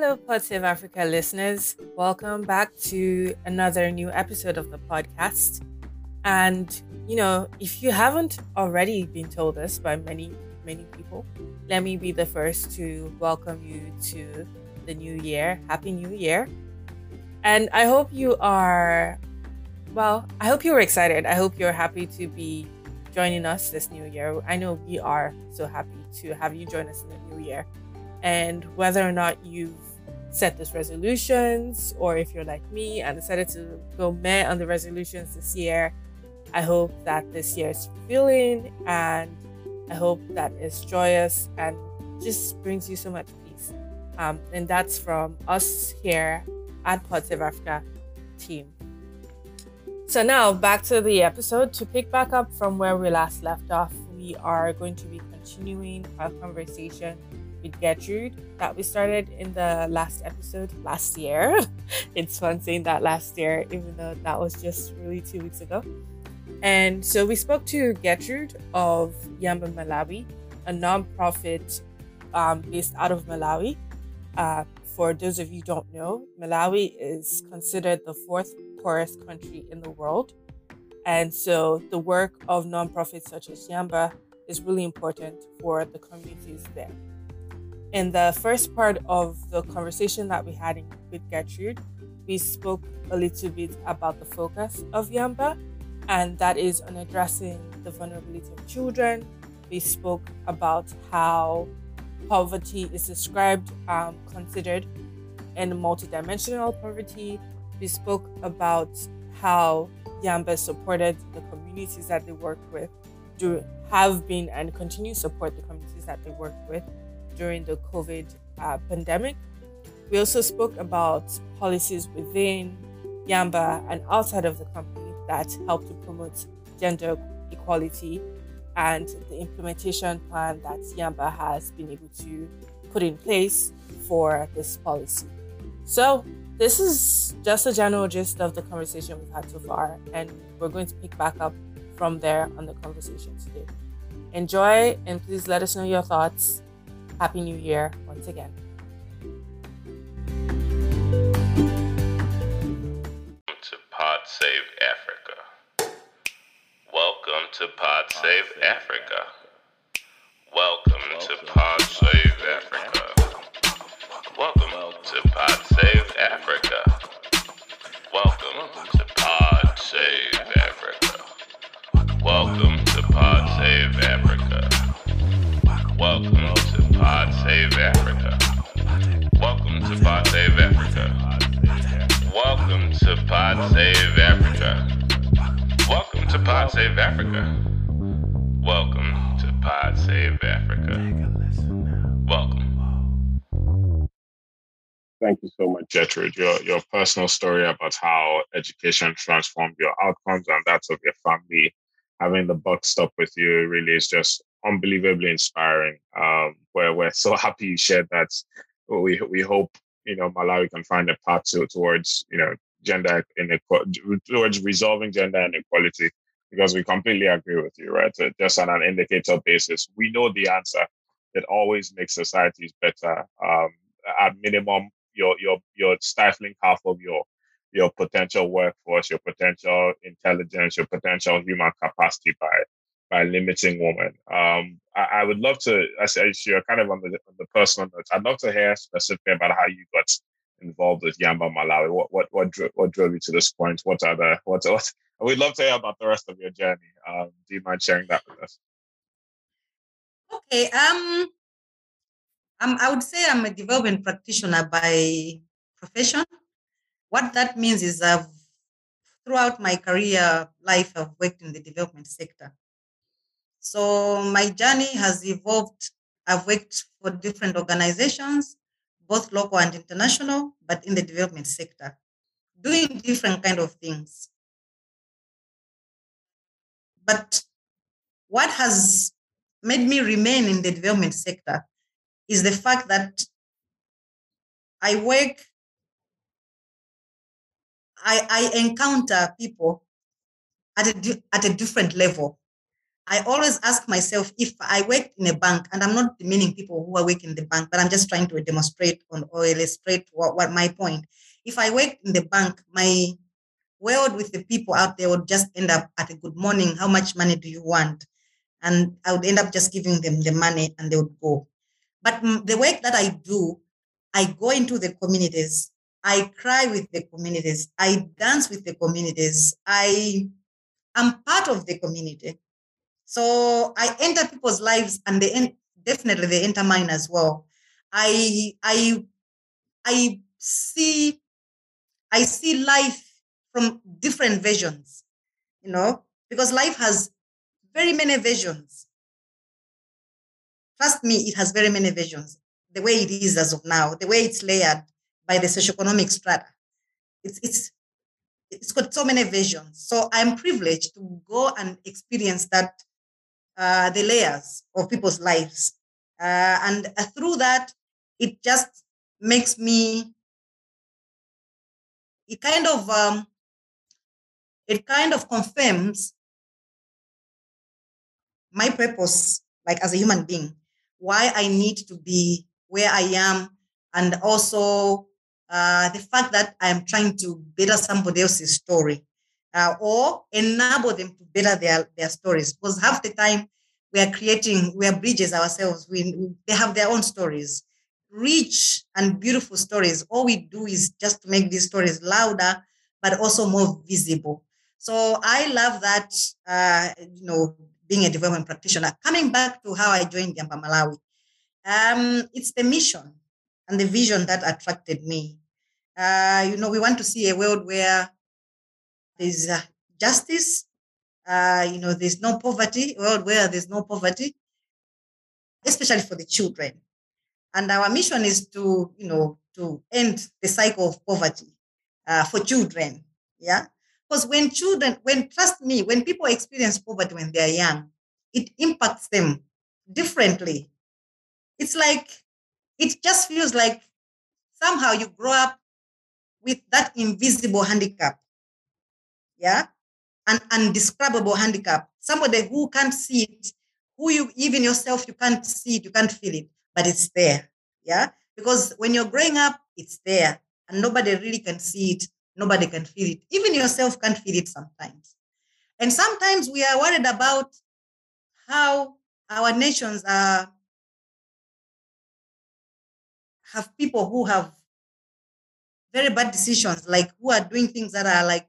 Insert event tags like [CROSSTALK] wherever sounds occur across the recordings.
Hello, Pod Save Africa listeners. Welcome back to another new episode of the podcast. And, you know, if you haven't already been told this by many, many people, let me be the first to welcome you to the new year. Happy New Year. And I hope you are, well, I hope you're excited. I hope you're happy to be joining us this new year. I know we are so happy to have you join us in the new year. And whether or not you've set those resolutions, or if you're like me and decided to go meh on the resolutions this year, I hope that this year is fulfilling and I hope that it's joyous and just brings you so much peace. Um, and that's from us here at Pod Save Africa team. So now back to the episode. To pick back up from where we last left off, we are going to be continuing our conversation with Gertrude that we started in the last episode last year. [LAUGHS] it's fun saying that last year, even though that was just really two weeks ago. And so we spoke to Gertrude of Yamba Malawi, a nonprofit um, based out of Malawi. Uh, for those of you don't know, Malawi is considered the fourth poorest country in the world. And so the work of nonprofits such as Yamba is really important for the communities there. In the first part of the conversation that we had with Gertrude, we spoke a little bit about the focus of Yamba, and that is on addressing the vulnerability of children. We spoke about how poverty is described, um, considered in multidimensional poverty. We spoke about how Yamba supported the communities that they work with, do have been and continue to support the communities that they work with during the COVID uh, pandemic. We also spoke about policies within Yamba and outside of the company that help to promote gender equality and the implementation plan that Yamba has been able to put in place for this policy. So, this is just a general gist of the conversation we've had so far, and we're going to pick back up from there on the conversation today. Enjoy and please let us know your thoughts Happy New Year once again. To Pod Save Africa. Welcome to Pod Save Africa. Welcome to Pod Save Africa. Welcome to Pod Save Africa. Welcome to Pod Save Africa. Welcome to Pod Save Africa. Save Africa. Welcome to Pod Save Africa. Welcome to Pod Save Africa. Welcome to Pod Save Africa. Welcome to Pod Save Africa. Welcome. Thank you so much, Gertrude. Your your personal story about how education transformed your outcomes and that of your family, having the buck stop with you really is just unbelievably inspiring. Um, where we're so [LAUGHS] happy you shared that. We we hope you know Malawi can find a path to, towards you know gender inequality towards resolving gender inequality because we completely agree with you, right? So just on an indicator basis, we know the answer. It always makes societies better. Um, at minimum, you're you're you're stifling half of your your potential workforce, your potential intelligence, your potential human capacity by by limiting women. Um, I, I, would love to, as, as you're kind of on the, on the personal notes, I'd love to hear specifically about how you got involved with Yamba Malawi. What what what drove, what drove you to this point? What are the what what? [LAUGHS] We'd love to hear about the rest of your journey. Um, do you mind sharing that with us? Okay. Um, um, I would say I'm a development practitioner by profession. What that means is I've throughout my career life I've worked in the development sector. So my journey has evolved. I've worked for different organizations, both local and international, but in the development sector, doing different kind of things. But what has made me remain in the development sector is the fact that I work, I, I encounter people at a, at a different level I always ask myself if I work in a bank, and I'm not demeaning people who are working in the bank, but I'm just trying to demonstrate on or illustrate what, what my point. If I work in the bank, my world with the people out there would just end up at a good morning. How much money do you want? And I would end up just giving them the money and they would go. But the work that I do, I go into the communities. I cry with the communities. I dance with the communities. I am part of the community. So I enter people's lives and they en- definitely they enter mine as well. I I I see I see life from different visions, you know, because life has very many visions. Trust me, it has very many visions. The way it is as of now, the way it's layered by the socioeconomic strata, it's it's it's got so many visions. So I'm privileged to go and experience that uh, the layers of people's lives, uh, and uh, through that, it just makes me. It kind of um, it kind of confirms my purpose, like as a human being, why I need to be where I am, and also uh, the fact that I am trying to better somebody else's story uh, or enable them to better their, their stories. Because half the time we are creating, we are bridges ourselves. We, we, they have their own stories, rich and beautiful stories. All we do is just to make these stories louder, but also more visible. So I love that, uh, you know, being a development practitioner. Coming back to how I joined Yamba Malawi, um, it's the mission and the vision that attracted me. Uh, you know, we want to see a world where there's uh, justice, uh, you know, there's no poverty, world where there's no poverty, especially for the children. And our mission is to, you know, to end the cycle of poverty uh, for children. Yeah. Because when children, when trust me, when people experience poverty when they're young, it impacts them differently. It's like, it just feels like somehow you grow up with that invisible handicap. Yeah. An undescribable handicap. Somebody who can't see it, who you, even yourself, you can't see it, you can't feel it, but it's there. Yeah. Because when you're growing up, it's there and nobody really can see it Nobody can feel it. Even yourself can't feel it sometimes. And sometimes we are worried about how our nations are have people who have very bad decisions, like who are doing things that are like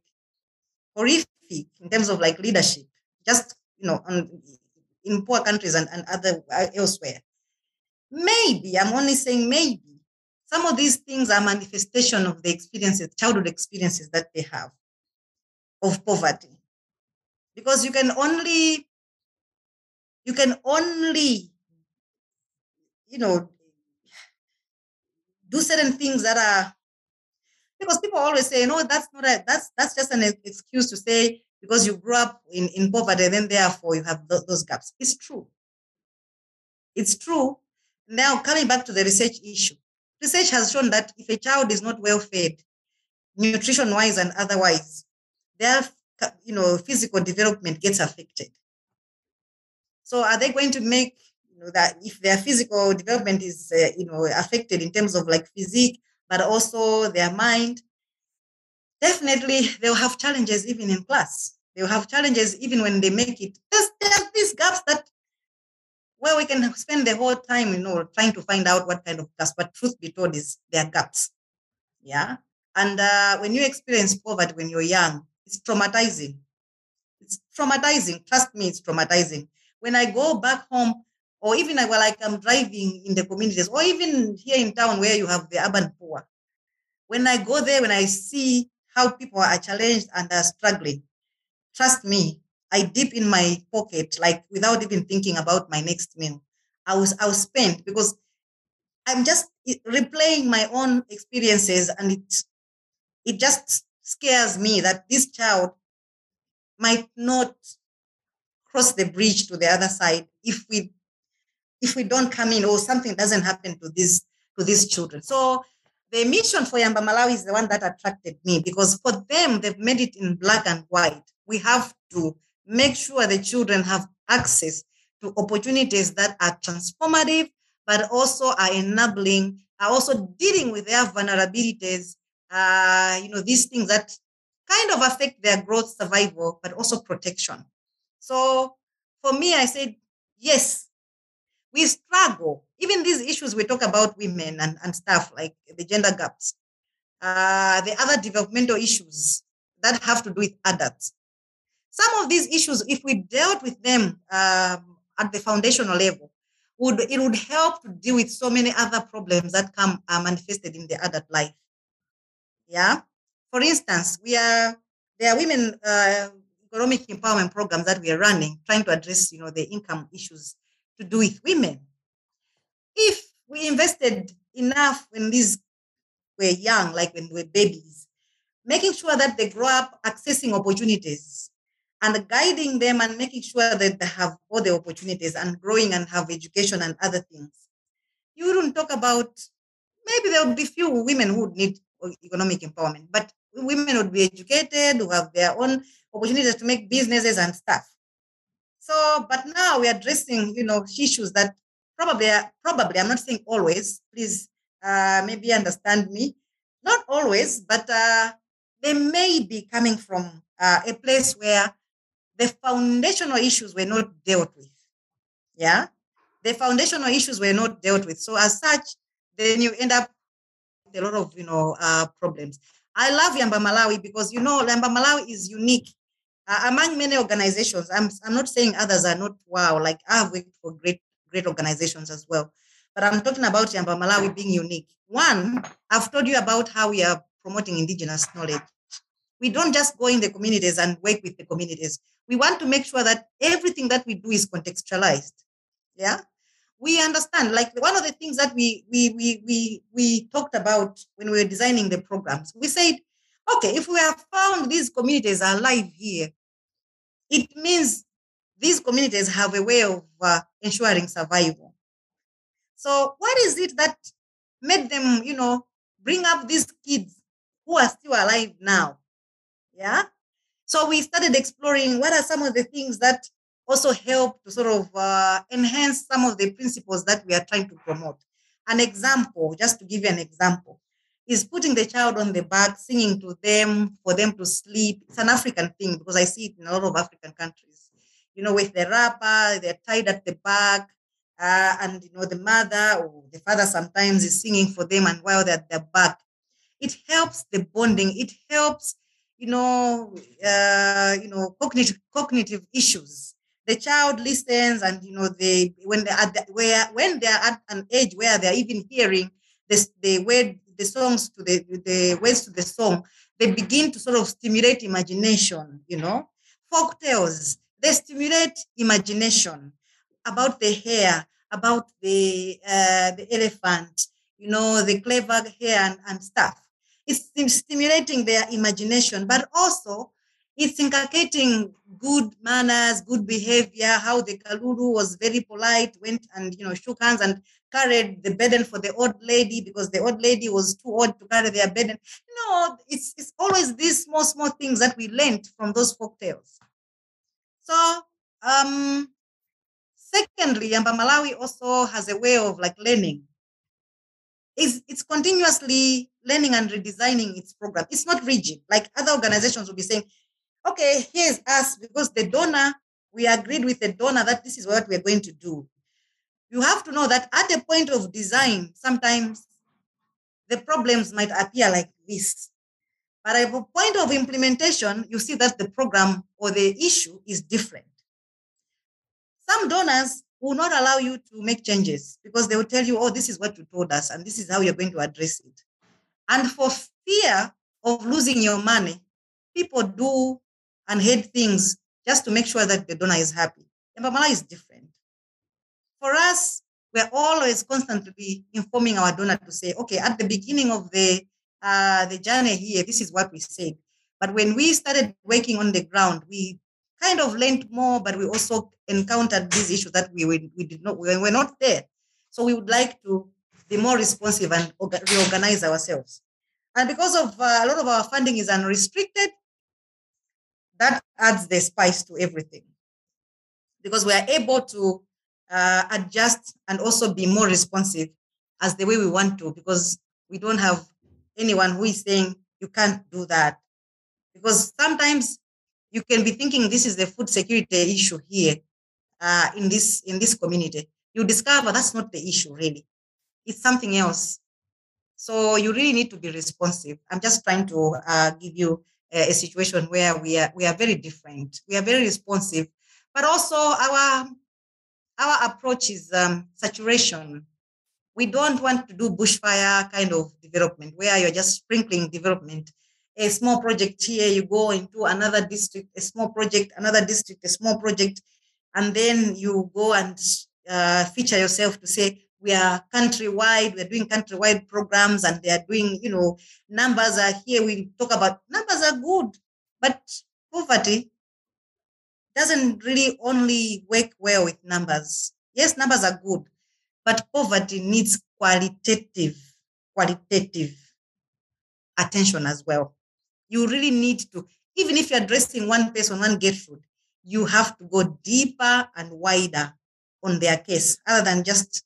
horrific in terms of like leadership, just you know, on, in poor countries and, and other uh, elsewhere. Maybe I'm only saying maybe some of these things are manifestation of the experiences, childhood experiences that they have of poverty. Because you can only, you can only, you know, do certain things that are because people always say, no, that's not a, that's that's just an excuse to say because you grew up in, in poverty, then therefore you have th- those gaps. It's true. It's true. Now coming back to the research issue, Research has shown that if a child is not well fed, nutrition wise and otherwise, their you know physical development gets affected. So are they going to make you know that if their physical development is uh, you know affected in terms of like physique, but also their mind? Definitely, they'll have challenges even in class. They'll have challenges even when they make it. There's, there's these gaps that where we can spend the whole time, you know, trying to find out what kind of gaps. But truth be told, is there are gaps. Yeah. And uh, when you experience poverty when you're young, it's traumatizing. It's traumatizing. Trust me, it's traumatizing. When I go back home, or even while like I'm driving in the communities, or even here in town where you have the urban poor, when I go there, when I see how people are challenged and are struggling, trust me, I dip in my pocket, like without even thinking about my next meal. I was I was spent because I'm just replaying my own experiences, and it it just scares me that this child might not cross the bridge to the other side if we if we don't come in or something doesn't happen to these to these children. So the mission for Yamba Malawi is the one that attracted me because for them they've made it in black and white. We have to make sure the children have access to opportunities that are transformative, but also are enabling, are also dealing with their vulnerabilities, uh, you know, these things that kind of affect their growth, survival, but also protection. So for me, I said, yes, we struggle. Even these issues we talk about women and, and stuff like the gender gaps, uh, the other developmental issues that have to do with adults. Some of these issues, if we dealt with them um, at the foundational level, would it would help to deal with so many other problems that come are manifested in the adult life. Yeah. For instance, we are there are women uh, economic empowerment programs that we are running, trying to address you know the income issues to do with women. If we invested enough when these were young, like when we were babies, making sure that they grow up accessing opportunities and guiding them and making sure that they have all the opportunities and growing and have education and other things. You wouldn't talk about maybe there would be few women who would need economic empowerment, but women would be educated, who have their own opportunities to make businesses and stuff. So, but now we're addressing, you know, issues that probably, probably, I'm not saying always, please uh, maybe understand me, not always, but uh, they may be coming from uh, a place where the foundational issues were not dealt with. Yeah, the foundational issues were not dealt with. So as such, then you end up with a lot of you know uh, problems. I love Yamba Malawi because you know Yamba Malawi is unique uh, among many organizations. I'm I'm not saying others are not wow. Like I've worked for great great organizations as well, but I'm talking about Yamba Malawi being unique. One, I've told you about how we are promoting indigenous knowledge. We don't just go in the communities and work with the communities. We want to make sure that everything that we do is contextualized. Yeah. We understand, like one of the things that we we we we we talked about when we were designing the programs, we said, okay, if we have found these communities alive here, it means these communities have a way of uh, ensuring survival. So, what is it that made them, you know, bring up these kids who are still alive now? Yeah. So we started exploring what are some of the things that also help to sort of uh, enhance some of the principles that we are trying to promote. An example, just to give you an example, is putting the child on the back, singing to them for them to sleep. It's an African thing because I see it in a lot of African countries. You know, with the wrapper, they're tied at the back, uh, and you know the mother or the father sometimes is singing for them, and while they're at the back, it helps the bonding. It helps you know, uh, you know, cognitive cognitive issues. The child listens, and you know, they when they are where when they are at an age where they are even hearing this, the word, the songs to the the words to the song, they begin to sort of stimulate imagination. You know, folk tales they stimulate imagination about the hare, about the uh, the elephant, you know, the clever hare and, and stuff it's stimulating their imagination, but also it's inculcating good manners, good behavior, how the Kalulu was very polite, went and you know shook hands and carried the burden for the old lady because the old lady was too old to carry their burden. Know, it's it's always these small, small things that we learned from those folk tales. So um secondly, Yamba Malawi also has a way of like learning. It's, it's continuously learning and redesigning its program. It's not rigid. Like other organizations will be saying, okay, here's us because the donor, we agreed with the donor that this is what we're going to do. You have to know that at the point of design, sometimes the problems might appear like this. But at the point of implementation, you see that the program or the issue is different. Some donors will not allow you to make changes because they will tell you, oh, this is what you told us, and this is how you're going to address it. And for fear of losing your money, people do and hate things just to make sure that the donor is happy. Yamba Malawi is different. For us, we're always constantly informing our donor to say, okay, at the beginning of the uh, the journey here, this is what we said. But when we started working on the ground, we kind of learned more, but we also encountered these issues that we, we, we did not, we were not there. So we would like to be more responsive and reorganize ourselves. And because of uh, a lot of our funding is unrestricted, that adds the spice to everything. because we are able to uh, adjust and also be more responsive as the way we want to because we don't have anyone who is saying you can't do that. Because sometimes you can be thinking this is the food security issue here uh, in this in this community. You discover that's not the issue really. It's something else. So you really need to be responsive. I'm just trying to uh, give you a, a situation where we are we are very different. We are very responsive. But also our our approach is um, saturation we don't want to do bushfire kind of development where you're just sprinkling development a small project here, you go into another district, a small project, another district, a small project, and then you go and uh, feature yourself to say, we are countrywide, we're doing countrywide programs, and they are doing, you know, numbers are here. We talk about numbers are good, but poverty doesn't really only work well with numbers. Yes, numbers are good, but poverty needs qualitative, qualitative attention as well. You really need to, even if you're addressing one person, one Gertrude, you have to go deeper and wider on their case other than just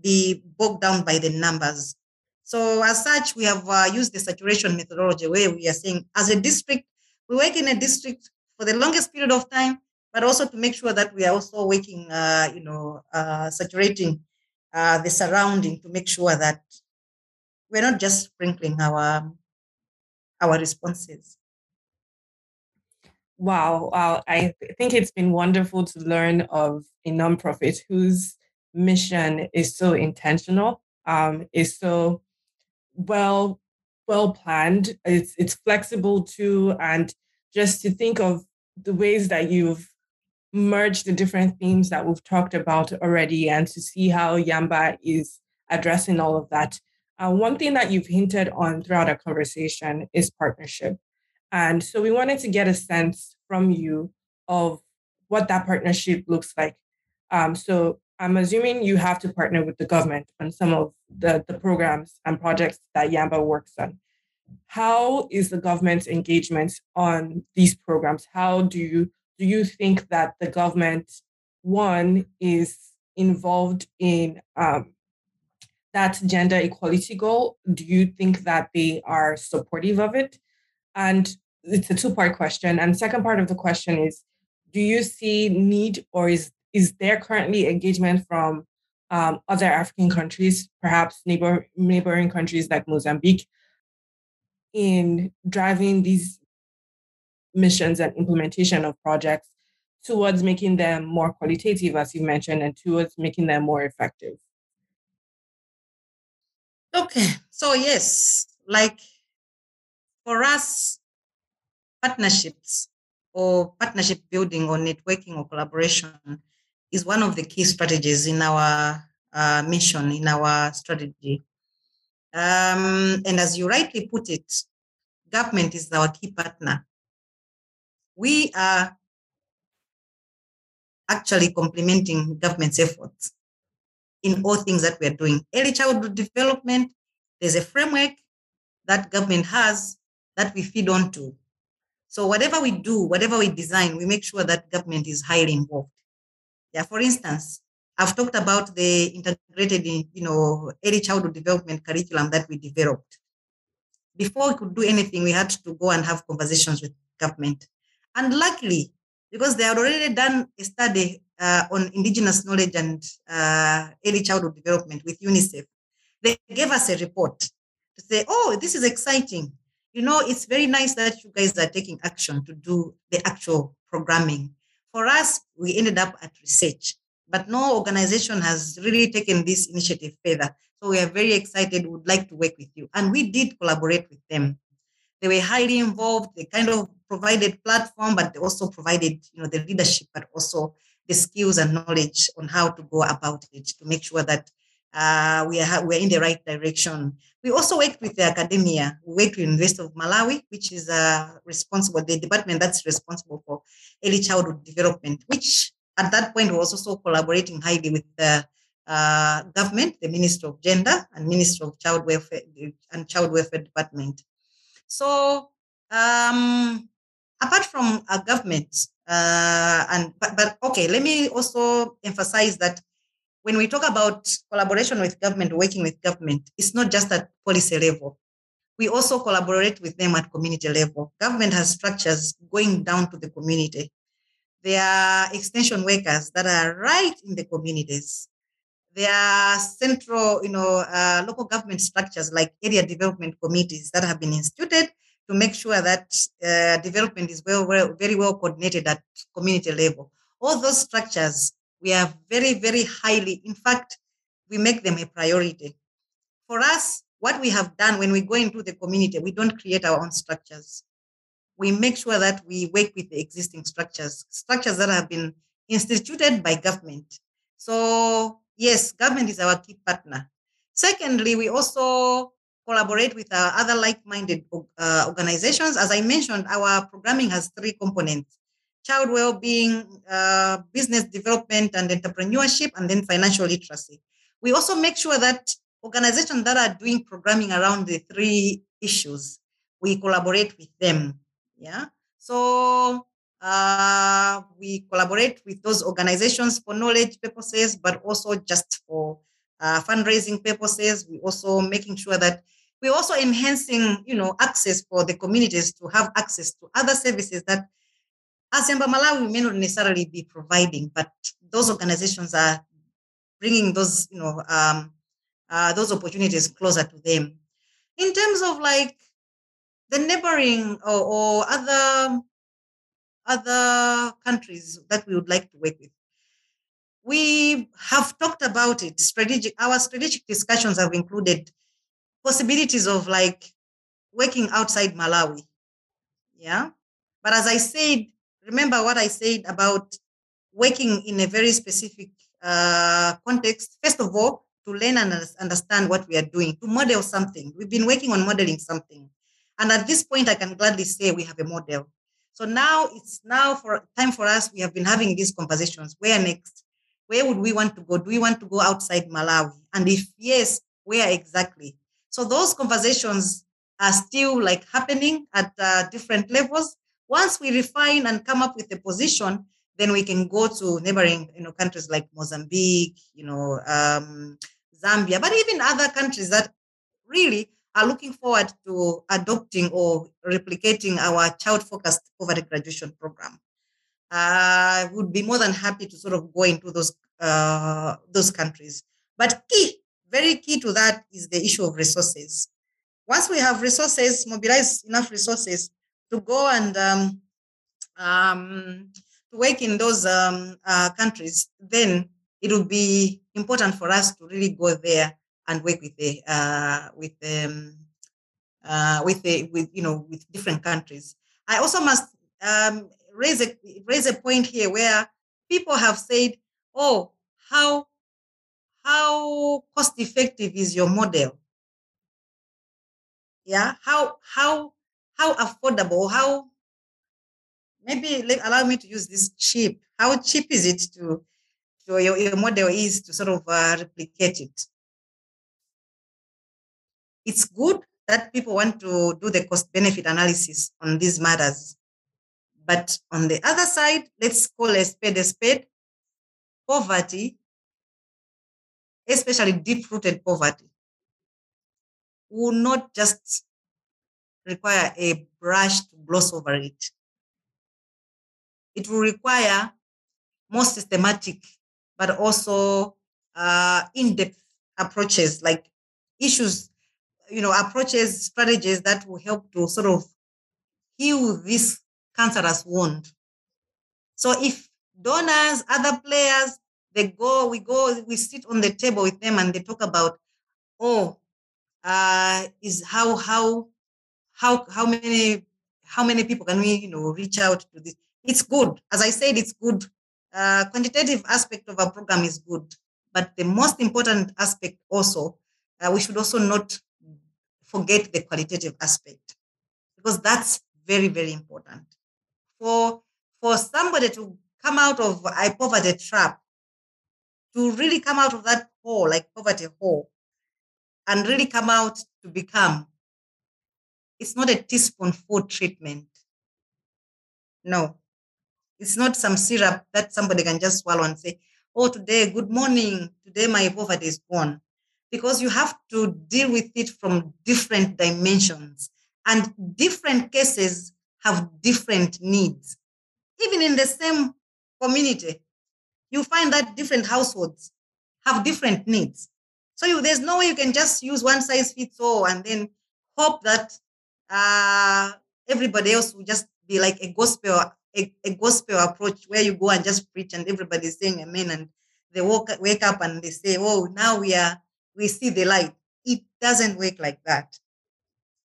be bogged down by the numbers. So, as such, we have uh, used the saturation methodology where we are saying, as a district, we work in a district for the longest period of time, but also to make sure that we are also working, uh, you know, uh, saturating uh, the surrounding to make sure that we're not just sprinkling our our responses. Wow, wow. I think it's been wonderful to learn of a nonprofit whose mission is so intentional, um, is so well well planned. It's it's flexible too, and just to think of the ways that you've merged the different themes that we've talked about already, and to see how Yamba is addressing all of that. Uh, one thing that you've hinted on throughout our conversation is partnership. And so we wanted to get a sense from you of what that partnership looks like. Um, so I'm assuming you have to partner with the government on some of the, the programs and projects that Yamba works on. How is the government's engagement on these programs? How do you do you think that the government one is involved in um, that gender equality goal, do you think that they are supportive of it? And it's a two-part question. And second part of the question is, do you see need or is is there currently engagement from um, other African countries, perhaps neighbor neighboring countries like Mozambique, in driving these missions and implementation of projects towards making them more qualitative, as you mentioned, and towards making them more effective? Okay, so yes, like for us, partnerships or partnership building or networking or collaboration is one of the key strategies in our uh, mission, in our strategy. Um, and as you rightly put it, government is our key partner. We are actually complementing government's efforts in all things that we are doing. Early childhood development, there's a framework that government has that we feed on to. So whatever we do, whatever we design, we make sure that government is highly involved. Yeah, for instance, I've talked about the integrated, you know, early childhood development curriculum that we developed. Before we could do anything, we had to go and have conversations with government. And luckily, because they had already done a study uh, on indigenous knowledge and uh, early childhood development with UNICEF. They gave us a report to say, oh, this is exciting. You know, it's very nice that you guys are taking action to do the actual programming. For us, we ended up at research, but no organization has really taken this initiative further. So we are very excited, would like to work with you. And we did collaborate with them. They were highly involved. They kind of provided platform, but they also provided, you know, the leadership, but also the skills and knowledge on how to go about it to make sure that uh, we are we're in the right direction. We also worked with the academia. We worked with University of Malawi, which is uh, responsible, the department that's responsible for early childhood development, which at that point was also collaborating highly with the uh, government, the Ministry of Gender and Ministry of Child Welfare and Child Welfare Department. So um, apart from a government, Uh, and but, but okay, let me also emphasize that when we talk about collaboration with government, working with government, it's not just at policy level. We also collaborate with them at community level. Government has structures going down to the community. There are extension workers that are right in the communities. There are central, you know, uh, local government structures like area development committees that have been instituted to make sure that uh, development is well, well, very well coordinated at community level. All those structures, we are very, very highly, in fact, we make them a priority. For us, what we have done when we go into the community, we don't create our own structures. We make sure that we work with the existing structures, structures that have been instituted by government. So, yes, government is our key partner. Secondly, we also collaborate with our other like-minded uh, organizations. As I mentioned, our programming has three components: child well-being, uh, business development and entrepreneurship, and then financial literacy. We also make sure that organizations that are doing programming around the three issues, we collaborate with them. Yeah. So uh, we collaborate with those organizations for knowledge purposes, but also just for uh, fundraising purposes. We also making sure that we're also enhancing, you know, access for the communities to have access to other services that as Yamba Malawi may not necessarily be providing, but those organizations are bringing those, you know, um, uh, those opportunities closer to them. In terms of like the neighboring or, or other other countries that we would like to work with, we have talked about it. Strategic, our strategic discussions have included possibilities of like working outside Malawi. Yeah. But as I said, remember what I said about working in a very specific uh, context. First of all, to learn and understand what we are doing, to model something. We've been working on modeling something. And at this point, I can gladly say we have a model. So now it's now for time for us. We have been having these conversations. Where next? Where would we want to go? Do we want to go outside Malawi? And if yes, where exactly? So those conversations are still like happening at uh, different levels. Once we refine and come up with a position, then we can go to neighboring you know countries like Mozambique, you know, um, Zambia, but even other countries that really are looking forward to adopting or replicating our child-focused poverty graduation program. I would be more than happy to sort of go into those uh, those countries. But key very key to that is the issue of resources. Once we have resources, mobilize enough resources to go and um, um, to work in those um, uh, countries, then it will be important for us to really go there and work with the uh, with um, uh, with the with you know with different countries. I also must um, raise a raise a point here where people have said, "Oh, how how cost effective is your model? Yeah, how how how affordable? How maybe let, allow me to use this cheap. How cheap is it to your, your model is to sort of uh, replicate it? It's good that people want to do the cost benefit analysis on these matters. But on the other side, let's call a spade a spade. Poverty especially deep rooted poverty, will not just require a brush to gloss over it. It will require more systematic, but also uh, in depth approaches like issues, you know, approaches, strategies that will help to sort of heal this cancerous wound. So if donors, other players they go, we go, we sit on the table with them and they talk about, oh, uh, is how how how how many how many people can we you know reach out to this? It's good. As I said, it's good. Uh, quantitative aspect of our program is good, but the most important aspect also, uh, we should also not forget the qualitative aspect because that's very very important. For for somebody to come out of a poverty trap to really come out of that hole, like poverty hole, and really come out to become. It's not a teaspoonful treatment. No. It's not some syrup that somebody can just swallow and say, oh, today, good morning, today my poverty is gone. Because you have to deal with it from different dimensions. And different cases have different needs. Even in the same community, you find that different households have different needs. So you, there's no way you can just use one size fits all and then hope that uh, everybody else will just be like a gospel a, a, gospel approach where you go and just preach and everybody's saying amen and they wake up and they say oh now we are we see the light it doesn't work like that.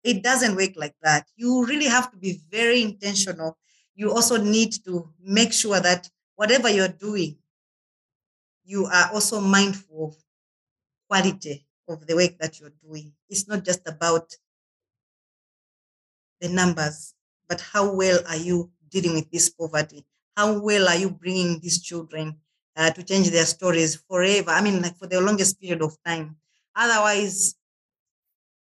It doesn't work like that. You really have to be very intentional. You also need to make sure that whatever you're doing you are also mindful of quality of the work that you're doing. It's not just about the numbers, but how well are you dealing with this poverty? How well are you bringing these children uh, to change their stories forever? I mean, like for the longest period of time. Otherwise,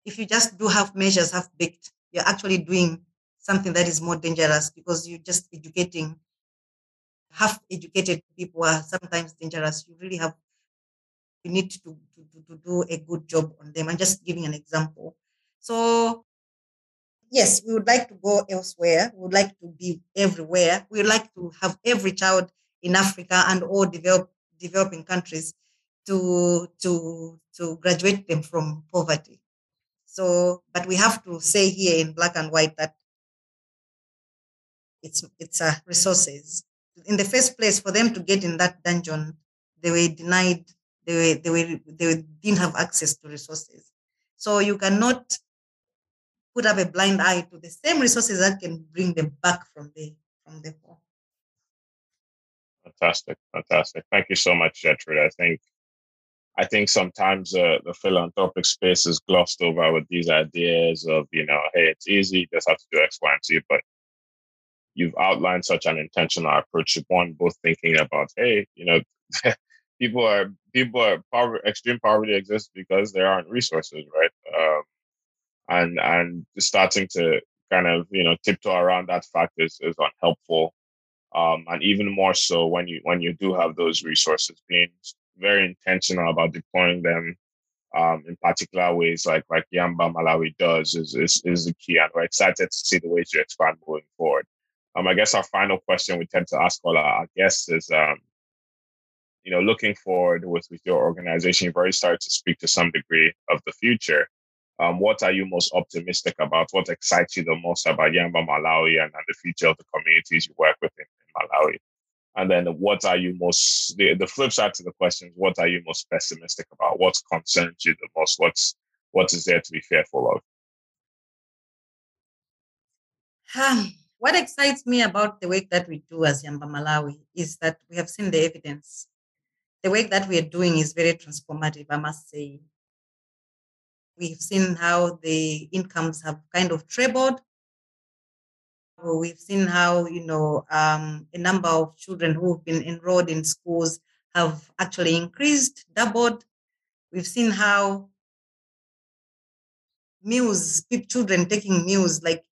if you just do half measures, half baked, you're actually doing something that is more dangerous because you're just educating half educated people are sometimes dangerous. You really have you need to, to, to do a good job on them. I'm just giving an example. So yes, we would like to go elsewhere. We would like to be everywhere. We would like to have every child in Africa and all develop, developing countries to, to, to graduate them from poverty. So, but we have to say here in black and white that it's it's uh, resources. In the first place, for them to get in that dungeon, they were denied. They were they were they didn't have access to resources. So you cannot put up a blind eye to the same resources that can bring them back from the from the poor. Fantastic, fantastic. Thank you so much, Gertrude. I think I think sometimes uh, the philanthropic space is glossed over with these ideas of, you know, hey, it's easy, just have to do X, Y, and Z. But you've outlined such an intentional approach. One, both thinking about, hey, you know, [LAUGHS] people are people are poverty, extreme poverty exists because there aren't resources, right? Um, and and starting to kind of you know tiptoe around that fact is, is unhelpful um, and even more so when you when you do have those resources being very intentional about deploying them um, in particular ways like like Yamba Malawi does is, is is the key and we're excited to see the ways you expand going forward. Um, I guess our final question we tend to ask all our guests is um, you know looking forward with with your organization you've already started to speak to some degree of the future um, what are you most optimistic about? What excites you the most about Yamba Malawi and, and the future of the communities you work with in, in, Malawi? And then what are you most, the, the flip side to the question is, what are you most pessimistic about? What concerns you the most? What's, what is there to be fearful of? Um, what excites me about the work that we do as Yamba Malawi is that we have seen the evidence. The work that we are doing is very transformative, I must say. We've seen how the incomes have kind of trebled. We've seen how, you know, um, a number of children who've been enrolled in schools have actually increased, doubled. We've seen how meals, children taking meals, like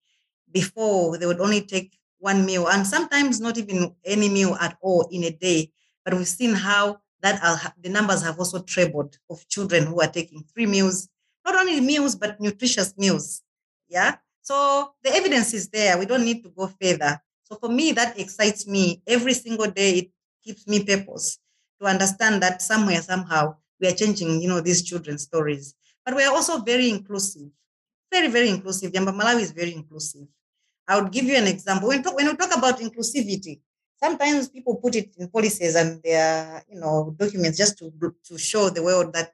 before they would only take one meal and sometimes not even any meal at all in a day. But we've seen how that the numbers have also trebled of children who are taking three meals not only meals, but nutritious meals. Yeah. So the evidence is there. We don't need to go further. So for me, that excites me every single day. It keeps me purpose to understand that somewhere, somehow, we are changing, you know, these children's stories. But we are also very inclusive, very, very inclusive. Yamba Malawi is very inclusive. I would give you an example. When, talk, when we talk about inclusivity, sometimes people put it in policies and their, you know, documents just to, to show the world that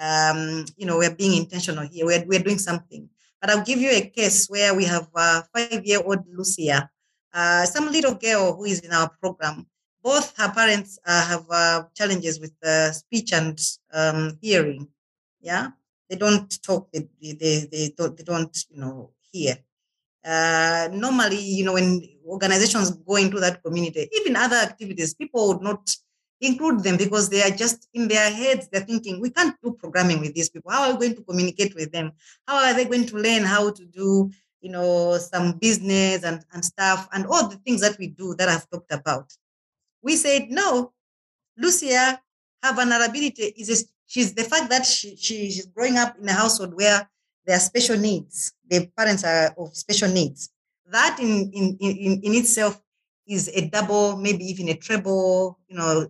um, you know, we're being intentional here. We're, we're doing something. But I'll give you a case where we have a five-year-old Lucia, uh, some little girl who is in our program. Both her parents uh, have uh, challenges with speech and um, hearing. Yeah, they don't talk. They they they don't, they don't you know hear. Uh, normally, you know, when organizations go into that community, even other activities, people would not include them because they are just in their heads they're thinking we can't do programming with these people how are we going to communicate with them how are they going to learn how to do you know, some business and, and stuff, and all the things that we do that I've talked about. We said, no, Lucia, her vulnerability is a, she's the fact that she, she's growing up in a household where there are special needs. The parents are of special needs. That in, in, in, in itself is a double, maybe even a treble, you know,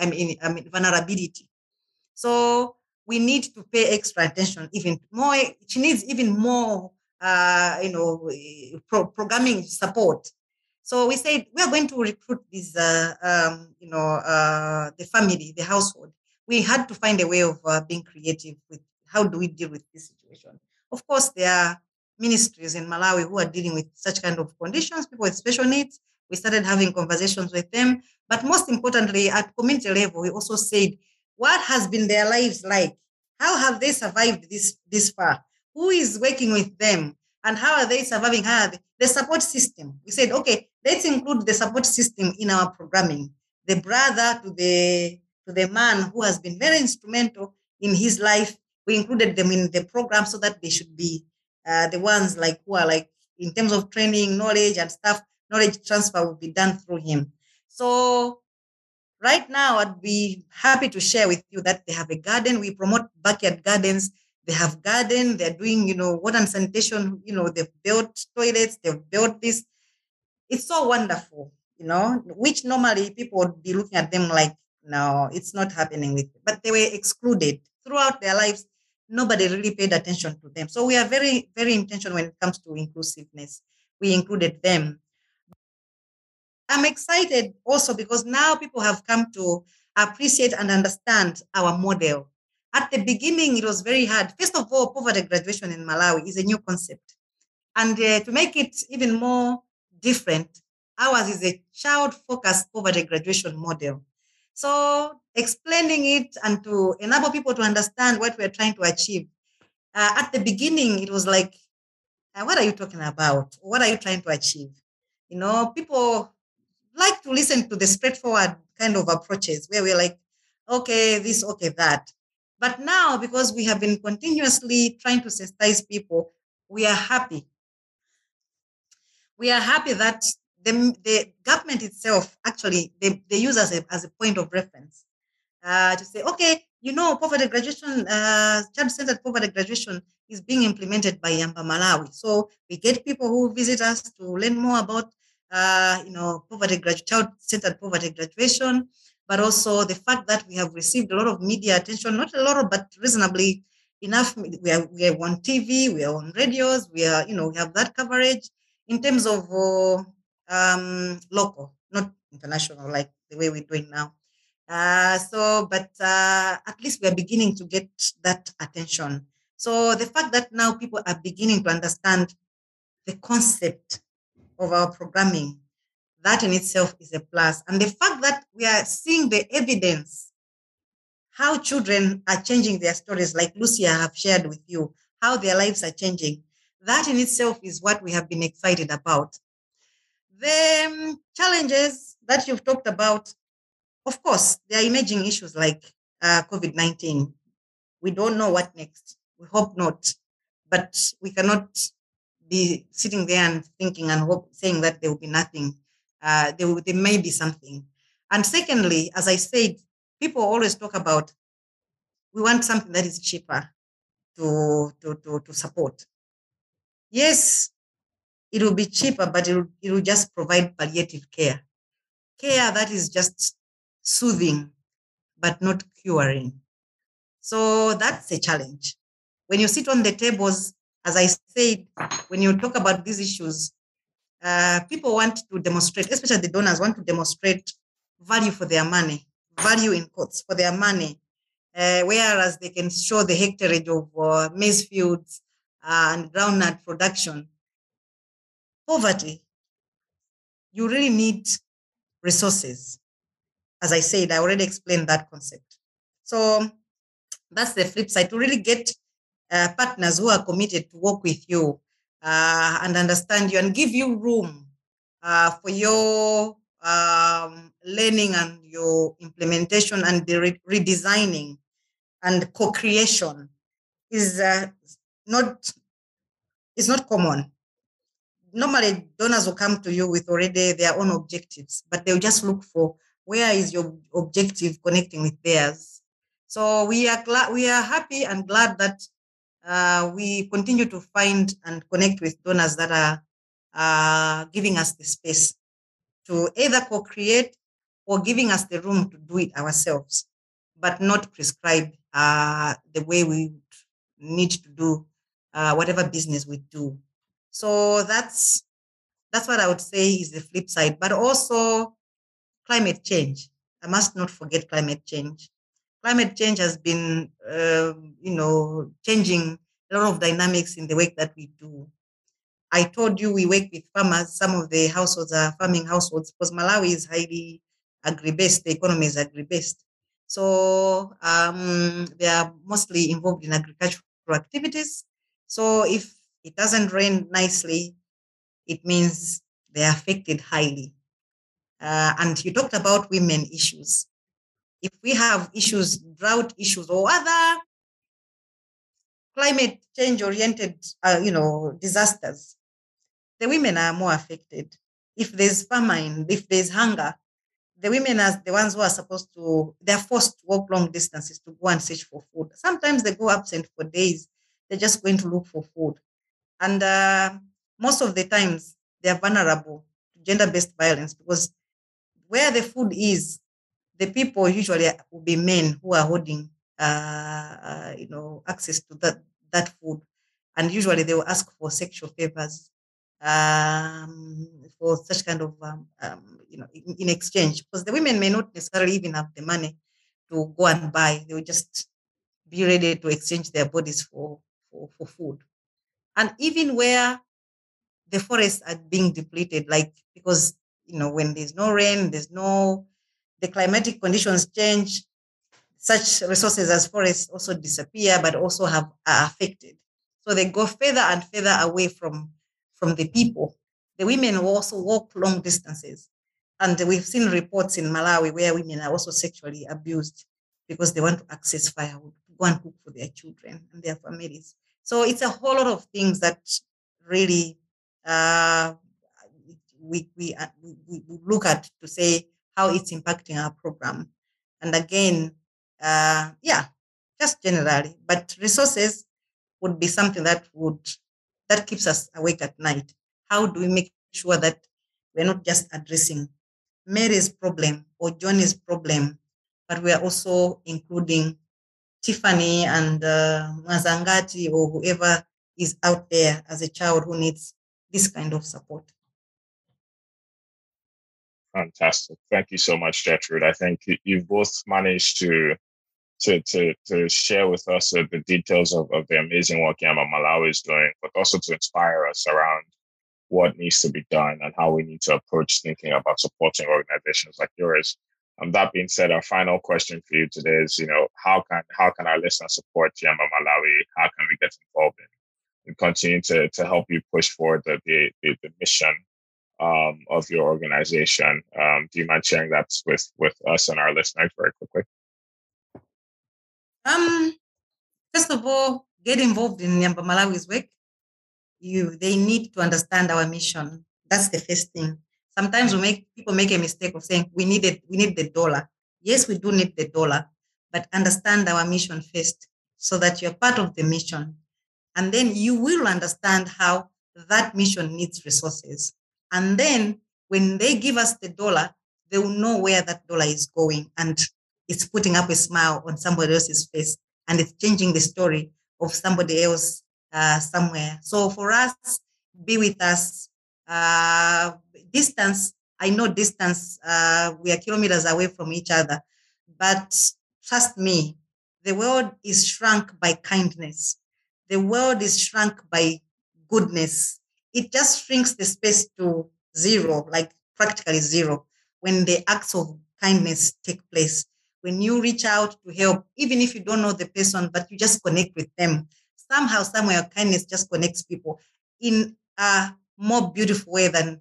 I mean, I mean, vulnerability. So we need to pay extra attention, even more. She needs even more, uh, you know, pro- programming support. So we said we are going to recruit this, uh, um, you know, uh, the family, the household. We had to find a way of uh, being creative with how do we deal with this situation. Of course, there are ministries in Malawi who are dealing with such kind of conditions, people with special needs. We started having conversations with them. But most importantly, at community level, we also said, what has been their lives like? How have they survived this, this far? Who is working with them? And how are they surviving? How they, the support system. We said, okay, let's include the support system in our programming. The brother to the to the man who has been very instrumental in his life. We included them in the program so that they should be uh, the ones like who are like in terms of training, knowledge, and stuff knowledge transfer will be done through him. So right now, I'd be happy to share with you that they have a garden. We promote backyard gardens. They have garden. They're doing, you know, water and sanitation. You know, they've built toilets. They've built this. It's so wonderful, you know, which normally people would be looking at them like, no, it's not happening with. But they were excluded throughout their lives. Nobody really paid attention to them. So we are very, very intentional when it comes to inclusiveness. We included them. I'm excited also because now people have come to appreciate and understand our model. At the beginning, it was very hard. First of all, poverty graduation in Malawi is a new concept. And uh, to make it even more different, ours is a child focused poverty graduation model. So, explaining it and to enable people to understand what we're trying to achieve. Uh, at the beginning, it was like, uh, what are you talking about? What are you trying to achieve? You know, people like to listen to the straightforward kind of approaches where we're like, okay, this, okay, that. But now, because we have been continuously trying to sensitize people, we are happy. We are happy that the, the government itself actually they, they use as a, as a point of reference uh, to say, okay, you know, poverty graduation, uh, child-centered poverty graduation is being implemented by Yamba Malawi. So we get people who visit us to learn more about uh, you know, poverty child-centered poverty graduation, but also the fact that we have received a lot of media attention, not a lot of, but reasonably enough. We are, we are on TV, we are on radios, we are, you know, we have that coverage in terms of uh, um, local, not international, like the way we're doing now. Uh, so, but uh, at least we are beginning to get that attention. So the fact that now people are beginning to understand the concept of our programming. That in itself is a plus. And the fact that we are seeing the evidence, how children are changing their stories, like Lucia have shared with you, how their lives are changing, that in itself is what we have been excited about. The um, challenges that you've talked about, of course, there are emerging issues like uh, COVID 19. We don't know what next. We hope not. But we cannot be sitting there and thinking and hope, saying that there will be nothing. Uh, there, will, there may be something. And secondly, as I said, people always talk about we want something that is cheaper to, to, to, to support. Yes, it will be cheaper, but it will, it will just provide palliative care. Care that is just soothing, but not curing. So that's a challenge. When you sit on the tables as I said, when you talk about these issues, uh, people want to demonstrate, especially the donors want to demonstrate value for their money, value in quotes for their money, uh, whereas they can show the hectareage of uh, maize fields and groundnut production. Poverty, you really need resources. As I said, I already explained that concept. So that's the flip side to really get uh, partners who are committed to work with you uh, and understand you and give you room uh, for your um, learning and your implementation and the re- redesigning and co-creation is uh, not is not common. normally donors will come to you with already their own objectives, but they'll just look for where is your objective connecting with theirs. So we are glad, we are happy and glad that uh, we continue to find and connect with donors that are uh, giving us the space to either co-create or giving us the room to do it ourselves, but not prescribe uh, the way we need to do uh, whatever business we do. So that's that's what I would say is the flip side. But also climate change. I must not forget climate change. Climate change has been, uh, you know, changing a lot of dynamics in the work that we do. I told you we work with farmers. Some of the households are farming households because Malawi is highly agri-based. The economy is agri-based. So um, they are mostly involved in agricultural activities. So if it doesn't rain nicely, it means they are affected highly. Uh, and you talked about women issues. If we have issues, drought issues, or other climate change oriented, uh, you know, disasters, the women are more affected. If there's famine, if there's hunger, the women are the ones who are supposed to, they're forced to walk long distances to go and search for food. Sometimes they go absent for days. They're just going to look for food. And uh, most of the times, they're vulnerable to gender based violence because where the food is, the people usually will be men who are holding, uh, uh, you know, access to that, that food. And usually they will ask for sexual favors um, for such kind of, um, um, you know, in, in, exchange. Because the women may not necessarily even have the money to go and buy. They will just be ready to exchange their bodies for, for, for food. And even where the forests are being depleted, like because you know when there's no rain, there's no the climatic conditions change, such resources as forests also disappear, but also have are affected. So they go further and further away from from the people. The women also walk long distances. And we've seen reports in Malawi where women are also sexually abused because they want to access firewood, to go and cook for their children and their families. So it's a whole lot of things that really uh, we, we, we, we look at to say how it's impacting our program. And again, uh, yeah, just generally, but resources would be something that would that keeps us awake at night. How do we make sure that we're not just addressing Mary's problem or Johnny's problem, but we are also including Tiffany and uh, Mazangati or whoever is out there as a child who needs this kind of support. Fantastic. Thank you so much, Gertrude. I think you've both managed to to to to share with us uh, the details of, of the amazing work Yamba Malawi is doing, but also to inspire us around what needs to be done and how we need to approach thinking about supporting organizations like yours. Um, that being said, our final question for you today is, you know, how can how can our listeners support Yamba Malawi? How can we get involved in, and continue to to help you push forward the, the, the mission um, of your organization? Um, do you mind sharing that with with us and our listeners very quickly? Um, first of all, get involved in Yamba Malawi's work. You, they need to understand our mission. That's the first thing. Sometimes we make people make a mistake of saying we need it, we need the dollar. Yes, we do need the dollar, but understand our mission first, so that you're part of the mission, and then you will understand how that mission needs resources. And then when they give us the dollar, they will know where that dollar is going and it's putting up a smile on somebody else's face and it's changing the story of somebody else uh, somewhere. So for us, be with us. Uh, distance, I know distance, uh, we are kilometers away from each other, but trust me, the world is shrunk by kindness. The world is shrunk by goodness. It just shrinks the space to zero, like practically zero, when the acts of kindness take place when you reach out to help, even if you don't know the person, but you just connect with them. Somehow, somewhere, kindness just connects people in a more beautiful way than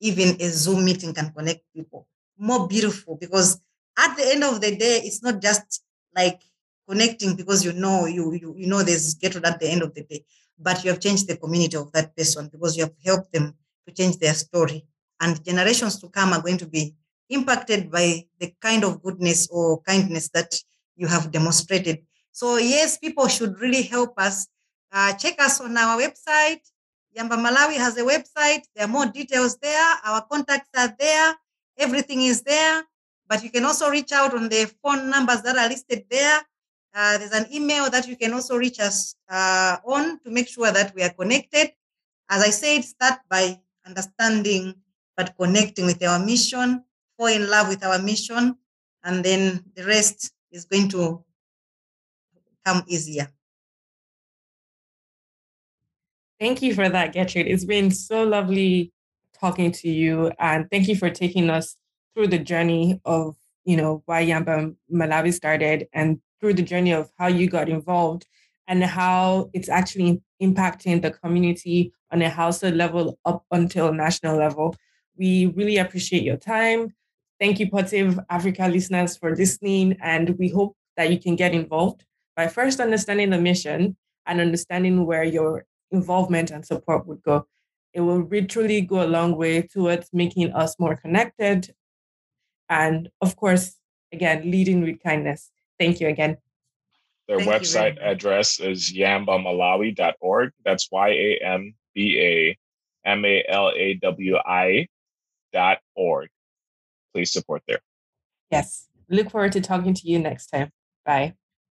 even a Zoom meeting can connect people. More beautiful because at the end of the day, it's not just like connecting because you know you you, you know there's Gertrude at the end of the day, but you have changed the community of that person because you have helped them to change their story. And generations to come are going to be impacted by the kind of goodness or kindness that you have demonstrated. So, yes, people should really help us. Uh, check us on our website. Yamba Malawi has a website. There are more details there. Our contacts are there. Everything is there. But you can also reach out on the phone numbers that are listed there. Uh, there's an email that you can also reach us uh, on to make sure that we are connected. As I said, start by understanding but connecting with our mission, fall in love with our mission, and then the rest is going to come easier. Thank you for that, Gertrude. It's been so lovely talking to you, and thank you for taking us through the journey of you know why Yamba Malawi started, and through the journey of how you got involved, and how it's actually impacting the community on a household level up until national level. We really appreciate your time. Thank you, Pod Save Africa listeners, for listening, and we hope that you can get involved by first understanding the mission and understanding where your involvement and support would go. It will literally go a long way towards making us more connected. And of course, again, leading with kindness. Thank you again. Their Thank website address is yambamalawi.org. That's Y A M B A M A L A W I dot org. Please support there. Yes. Look forward to talking to you next time. Bye.